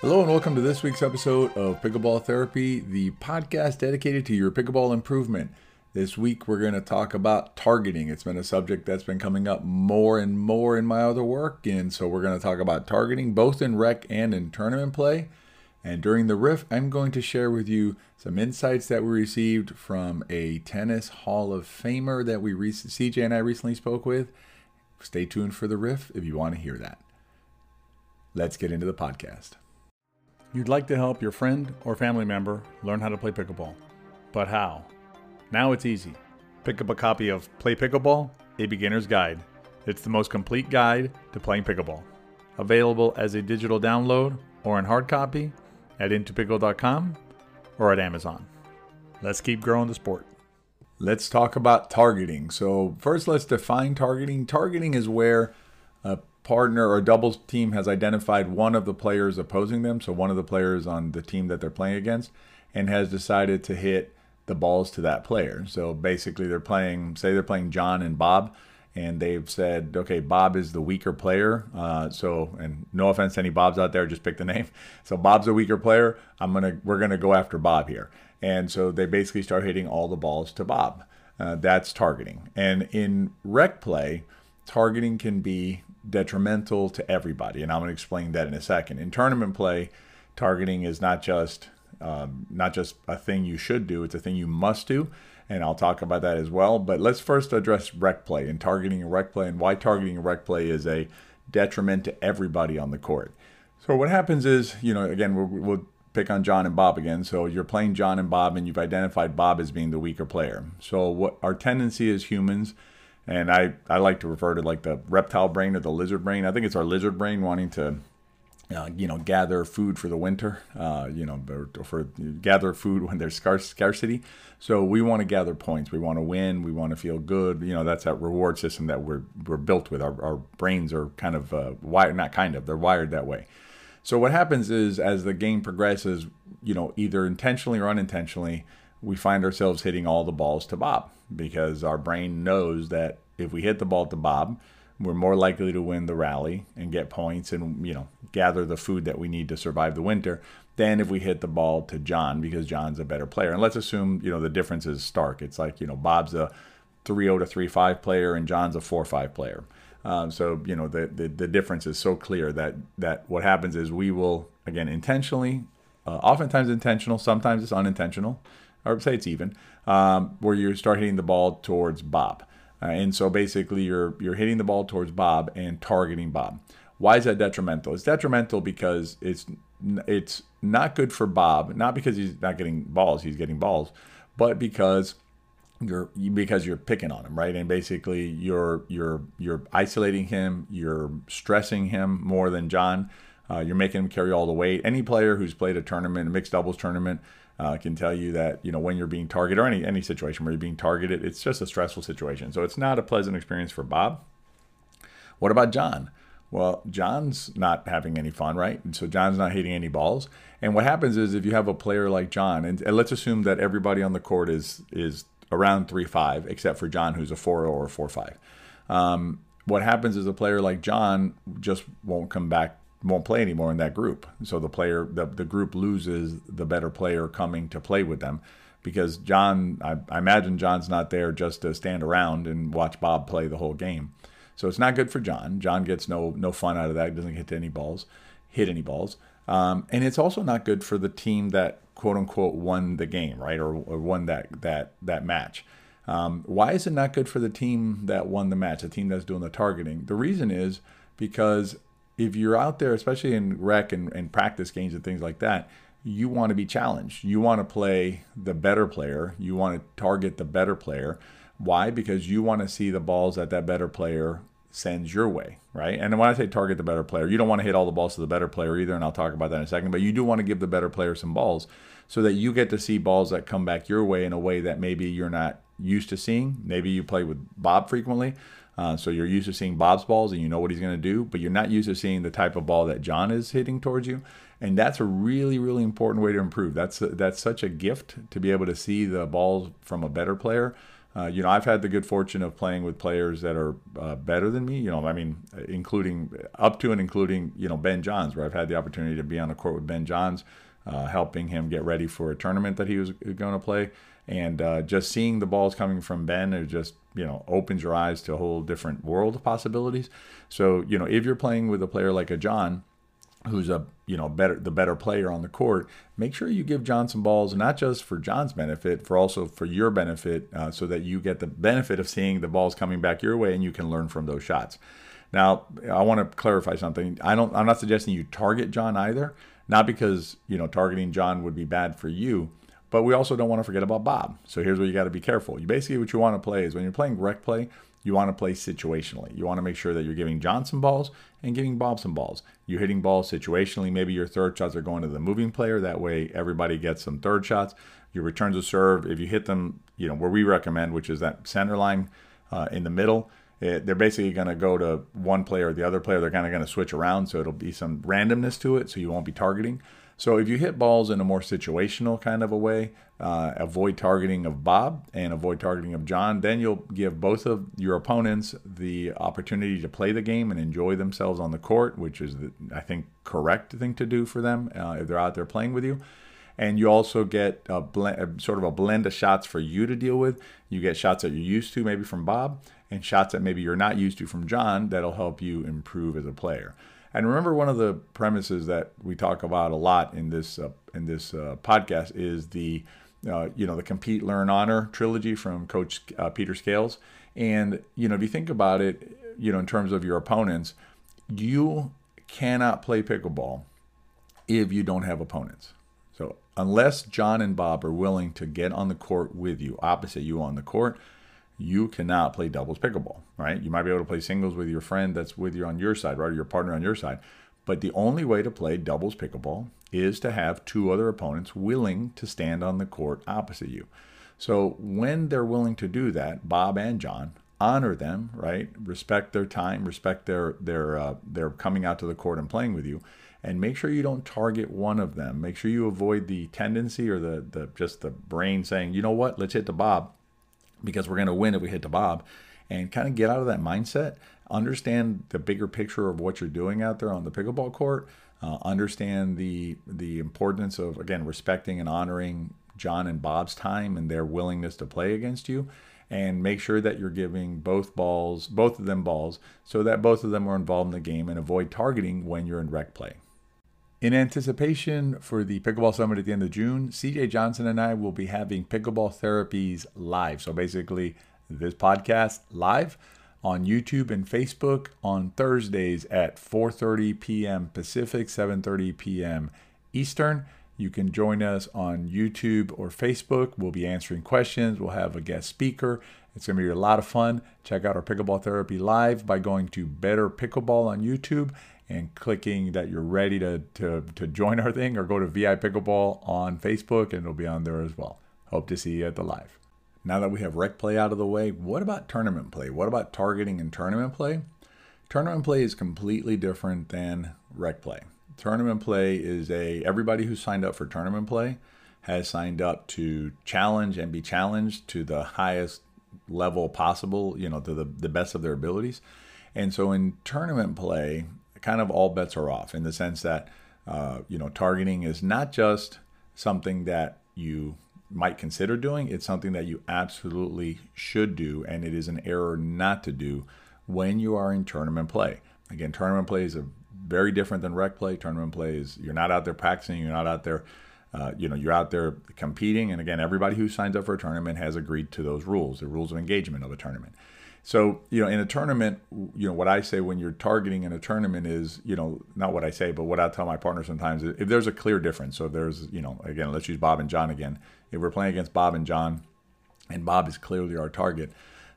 Hello and welcome to this week's episode of Pickleball Therapy, the podcast dedicated to your pickleball improvement. This week we're going to talk about targeting. It's been a subject that's been coming up more and more in my other work, and so we're going to talk about targeting both in rec and in tournament play. And during the riff, I'm going to share with you some insights that we received from a tennis Hall of Famer that we re- CJ and I recently spoke with. Stay tuned for the riff if you want to hear that. Let's get into the podcast. You'd like to help your friend or family member learn how to play pickleball, but how? Now it's easy. Pick up a copy of Play Pickleball, a beginner's guide. It's the most complete guide to playing pickleball. Available as a digital download or in hard copy at In2Pickle.com or at Amazon. Let's keep growing the sport. Let's talk about targeting. So, first, let's define targeting. Targeting is where partner or doubles team has identified one of the players opposing them, so one of the players on the team that they're playing against, and has decided to hit the balls to that player. So basically, they're playing, say they're playing John and Bob, and they've said, okay, Bob is the weaker player. Uh, so, and no offense to any Bobs out there, just pick the name. So Bob's a weaker player. I'm gonna, we're gonna go after Bob here. And so they basically start hitting all the balls to Bob. Uh, that's targeting. And in rec play, targeting can be detrimental to everybody, and I'm going to explain that in a second. In tournament play, targeting is not just um, not just a thing you should do; it's a thing you must do, and I'll talk about that as well. But let's first address rec play and targeting rec play, and why targeting rec play is a detriment to everybody on the court. So what happens is, you know, again, we'll, we'll pick on John and Bob again. So you're playing John and Bob, and you've identified Bob as being the weaker player. So what our tendency as humans and I, I like to refer to like the reptile brain or the lizard brain. I think it's our lizard brain wanting to, uh, you know, gather food for the winter, uh, you know, or for gather food when there's scarcity. So we want to gather points. We want to win. We want to feel good. You know, that's that reward system that we're, we're built with. Our, our brains are kind of uh, wired, not kind of, they're wired that way. So what happens is as the game progresses, you know, either intentionally or unintentionally, we find ourselves hitting all the balls to Bob because our brain knows that if we hit the ball to Bob, we're more likely to win the rally and get points and you know gather the food that we need to survive the winter than if we hit the ball to John because John's a better player. And let's assume you know the difference is stark. It's like you know Bob's a 3-0 to 3-5 player and John's a 4-5 player. Um, so you know the, the, the difference is so clear that that what happens is we will again intentionally, uh, oftentimes intentional, sometimes it's unintentional or say it's even, um, where you start hitting the ball towards Bob. Uh, and so basically, you're you're hitting the ball towards Bob and targeting Bob. Why is that detrimental? It's detrimental because it's it's not good for Bob, not because he's not getting balls, he's getting balls, but because you're because you're picking on him, right? And basically, you're you're you're isolating him, you're stressing him more than John. Uh, you're making him carry all the weight. Any player who's played a tournament, a mixed doubles tournament, uh, can tell you that you know when you're being targeted or any any situation where you're being targeted, it's just a stressful situation. So it's not a pleasant experience for Bob. What about John? Well, John's not having any fun, right? And so John's not hitting any balls. And what happens is if you have a player like John, and, and let's assume that everybody on the court is is around three five, except for John, who's a four or a four five. Um, what happens is a player like John just won't come back won't play anymore in that group. So the player, the, the group loses the better player coming to play with them because John, I, I, imagine John's not there just to stand around and watch Bob play the whole game. So it's not good for John. John gets no no fun out of that. Doesn't hit any balls, hit any balls, um, and it's also not good for the team that quote unquote won the game, right, or, or won that that that match. Um, why is it not good for the team that won the match, the team that's doing the targeting? The reason is because if you're out there, especially in rec and, and practice games and things like that, you want to be challenged. You want to play the better player. You want to target the better player. Why? Because you want to see the balls that that better player sends your way, right? And when I say target the better player, you don't want to hit all the balls to the better player either, and I'll talk about that in a second, but you do want to give the better player some balls so that you get to see balls that come back your way in a way that maybe you're not used to seeing. Maybe you play with Bob frequently, uh, so you're used to seeing Bob's balls and you know what he's going to do, but you're not used to seeing the type of ball that John is hitting towards you. And that's a really, really important way to improve. That's a, that's such a gift to be able to see the balls from a better player Uh, you know, I've had the good fortune of playing with players that are uh, better than me. You know, I mean, including up to and including you know Ben Johns, where I've had the opportunity to be on the court with Ben Johns, uh, helping him get ready for a tournament that he was going to play, and uh, just seeing the balls coming from Ben, is just you know opens your eyes to a whole different world of possibilities. So you know, if you're playing with a player like a John who's a you know better the better player on the court make sure you give john some balls not just for john's benefit for also for your benefit uh, so that you get the benefit of seeing the balls coming back your way and you can learn from those shots now i want to clarify something i don't i'm not suggesting you target john either not because you know targeting john would be bad for you but we also don't want to forget about bob so here's where you got to be careful you basically what you want to play is when you're playing rec play you want to play situationally. You want to make sure that you're giving John some balls and giving Bob some balls. You're hitting balls situationally. Maybe your third shots are going to the moving player. That way, everybody gets some third shots. Your returns to serve, if you hit them, you know where we recommend, which is that center line uh, in the middle. It, they're basically going to go to one player or the other player. They're kind of going to switch around, so it'll be some randomness to it, so you won't be targeting. So if you hit balls in a more situational kind of a way, uh, avoid targeting of Bob and avoid targeting of John, then you'll give both of your opponents the opportunity to play the game and enjoy themselves on the court, which is, the, I think, correct thing to do for them uh, if they're out there playing with you. And you also get a blend, sort of a blend of shots for you to deal with. You get shots that you're used to, maybe from Bob, and shots that maybe you're not used to from John that'll help you improve as a player. And remember, one of the premises that we talk about a lot in this uh, in this uh, podcast is the uh, you know the compete, learn, honor trilogy from Coach uh, Peter Scales. And you know, if you think about it, you know, in terms of your opponents, you cannot play pickleball if you don't have opponents. So unless John and Bob are willing to get on the court with you, opposite you on the court, you cannot play doubles pickleball, right? You might be able to play singles with your friend that's with you on your side, right? Or your partner on your side. But the only way to play doubles pickleball is to have two other opponents willing to stand on the court opposite you. So when they're willing to do that, Bob and John honor them, right? Respect their time, respect their their uh, their coming out to the court and playing with you, and make sure you don't target one of them. Make sure you avoid the tendency or the the just the brain saying, you know what, let's hit the Bob because we're going to win if we hit the Bob and kind of get out of that mindset. Understand the bigger picture of what you're doing out there on the pickleball court. Uh, understand the the importance of again respecting and honoring John and Bob's time and their willingness to play against you, and make sure that you're giving both balls, both of them balls, so that both of them are involved in the game, and avoid targeting when you're in rec play. In anticipation for the Pickleball Summit at the end of June, CJ Johnson and I will be having Pickleball Therapies live. So basically, this podcast live on YouTube and Facebook on Thursdays at 4:30 p.m. Pacific, 7:30 p.m. Eastern. You can join us on YouTube or Facebook. We'll be answering questions. We'll have a guest speaker. It's going to be a lot of fun. Check out our Pickleball Therapy live by going to Better Pickleball on YouTube and clicking that you're ready to, to, to join our thing or go to VI Pickleball on Facebook and it'll be on there as well. Hope to see you at the live. Now that we have rec play out of the way, what about tournament play? What about targeting and tournament play? Tournament play is completely different than rec play. Tournament play is a everybody who signed up for tournament play has signed up to challenge and be challenged to the highest level possible, you know, to the, the best of their abilities. And so in tournament play, kind of all bets are off in the sense that uh, you know targeting is not just something that you might consider doing it's something that you absolutely should do and it is an error not to do when you are in tournament play again tournament play is a very different than rec play tournament play is you're not out there practicing you're not out there uh, you know you're out there competing and again everybody who signs up for a tournament has agreed to those rules the rules of engagement of a tournament so, you know, in a tournament, you know, what I say when you're targeting in a tournament is, you know, not what I say, but what I tell my partner sometimes if there's a clear difference. So if there's, you know, again, let's use Bob and John again. If we're playing against Bob and John and Bob is clearly our target,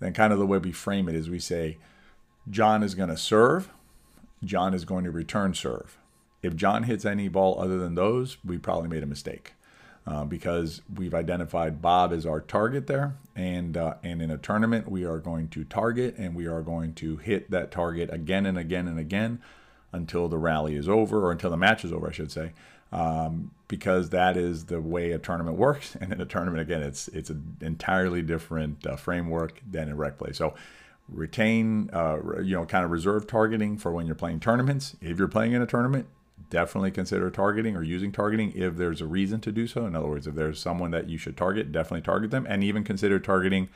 then kind of the way we frame it is we say, John is going to serve, John is going to return serve. If John hits any ball other than those, we probably made a mistake. Uh, because we've identified Bob as our target there. And, uh, and in a tournament, we are going to target and we are going to hit that target again and again and again until the rally is over, or until the match is over, I should say, um, because that is the way a tournament works. And in a tournament, again, it's it's an entirely different uh, framework than in rec play. So retain, uh, you know, kind of reserve targeting for when you're playing tournaments. If you're playing in a tournament, definitely consider targeting or using targeting if there's a reason to do so. In other words, if there's someone that you should target, definitely target them, and even consider targeting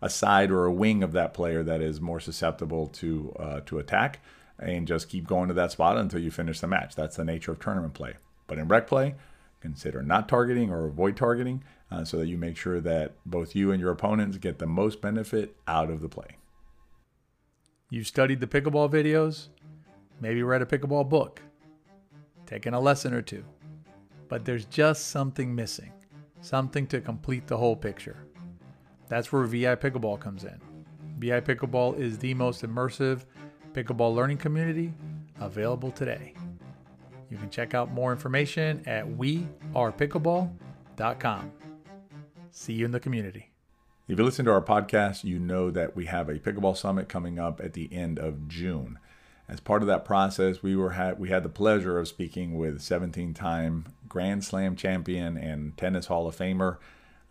a side or a wing of that player that is more susceptible to uh, to attack, and just keep going to that spot until you finish the match. That's the nature of tournament play. But in rec play, consider not targeting or avoid targeting uh, so that you make sure that both you and your opponents get the most benefit out of the play. You've studied the pickleball videos, maybe read a pickleball book, taken a lesson or two, but there's just something missing, something to complete the whole picture. That's where VI Pickleball comes in. VI Pickleball is the most immersive pickleball learning community available today. You can check out more information at wearepickleball.com. See you in the community. If you listen to our podcast, you know that we have a pickleball summit coming up at the end of June. As part of that process, we were had we had the pleasure of speaking with 17-time Grand Slam champion and tennis Hall of Famer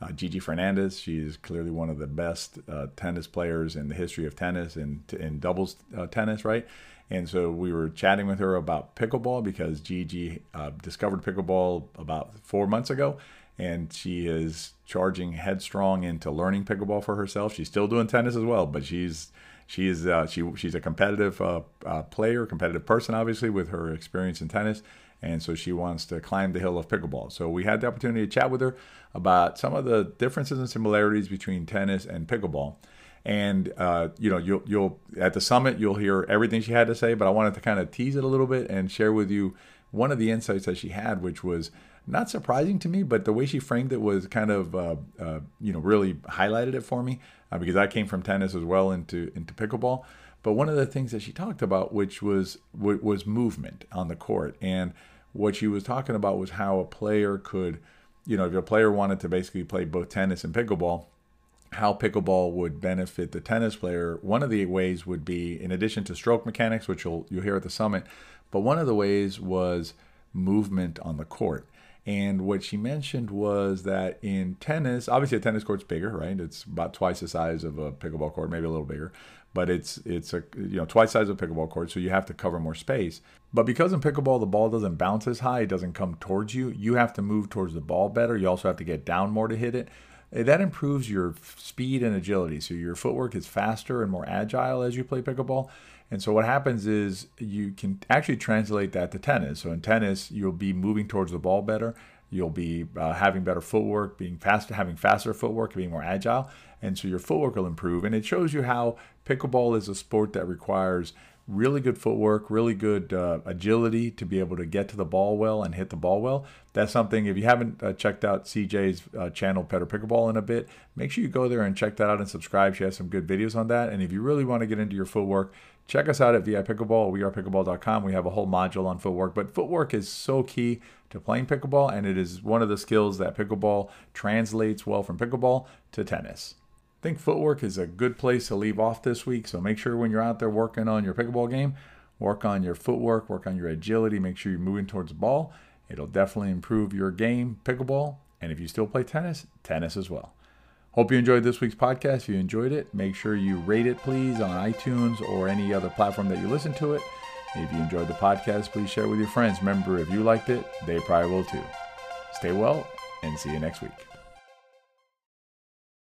uh, Gigi Fernandez. She is clearly one of the best uh, tennis players in the history of tennis and in, doubles uh, tennis, right? And so we were chatting with her about pickleball because Gigi uh, discovered pickleball about four months ago and she is charging headstrong into learning pickleball for herself. She's still doing tennis as well, but she's she is uh, she she's a competitive uh, uh, player, competitive person, obviously with her experience in tennis, and so she wants to climb the hill of pickleball. So we had the opportunity to chat with her about some of the differences and similarities between tennis and pickleball. And uh, you know, you'll you'll at the summit you'll hear everything she had to say, but I wanted to kind of tease it a little bit and share with you one of the insights that she had, which was not surprising to me, but the way she framed it was kind of, uh, uh, you know, really highlighted it for me uh, because I came from tennis as well into into pickleball. But one of the things that she talked about, which was was movement on the court, and what she was talking about was how a player could, you know, if a player wanted to basically play both tennis and pickleball, how pickleball would benefit the tennis player. One of the ways would be, in addition to stroke mechanics, which you'll you'll hear at the summit, but one of the ways was movement on the court. And what she mentioned was that in tennis, obviously a tennis court's bigger, right? It's about twice the size of a pickleball court, maybe a little bigger, but it's it's a you know twice the size of a pickleball court, so you have to cover more space. But because in pickleball the ball doesn't bounce as high, it doesn't come towards you. You have to move towards the ball better. You also have to get down more to hit it. Eh, that improves your speed and agility. So your footwork is faster and more agile as you play pickleball. And so what happens is you can actually translate that to tennis. So in tennis, you'll be moving towards the ball better. You'll be uh, having better footwork, being faster, having faster footwork, being more agile, and so your footwork will improve. And it shows you how pickleball is a sport that requires really good footwork, really good uh, agility to be able to get to the ball well and hit the ball well. That's something, if you haven't uh, checked out CJ's uh, channel, Better Pickleball, in a bit, make sure you go there and check that out and subscribe. She has some good videos on that. And if you really want to get into your footwork, check us out at VI Pickleball, wearepickleball.com. We have a whole module on footwork, but footwork is so key to playing pickleball, and it is one of the skills that pickleball translates well from pickleball to tennis. Think footwork is a good place to leave off this week. So make sure when you're out there working on your pickleball game, work on your footwork, work on your agility, make sure you're moving towards the ball. It'll definitely improve your game, pickleball. And if you still play tennis, tennis as well. Hope you enjoyed this week's podcast. If you enjoyed it, make sure you rate it, please, on iTunes or any other platform that you listen to it. If you enjoyed the podcast, please share it with your friends. Remember, if you liked it, they probably will too. Stay well and see you next week.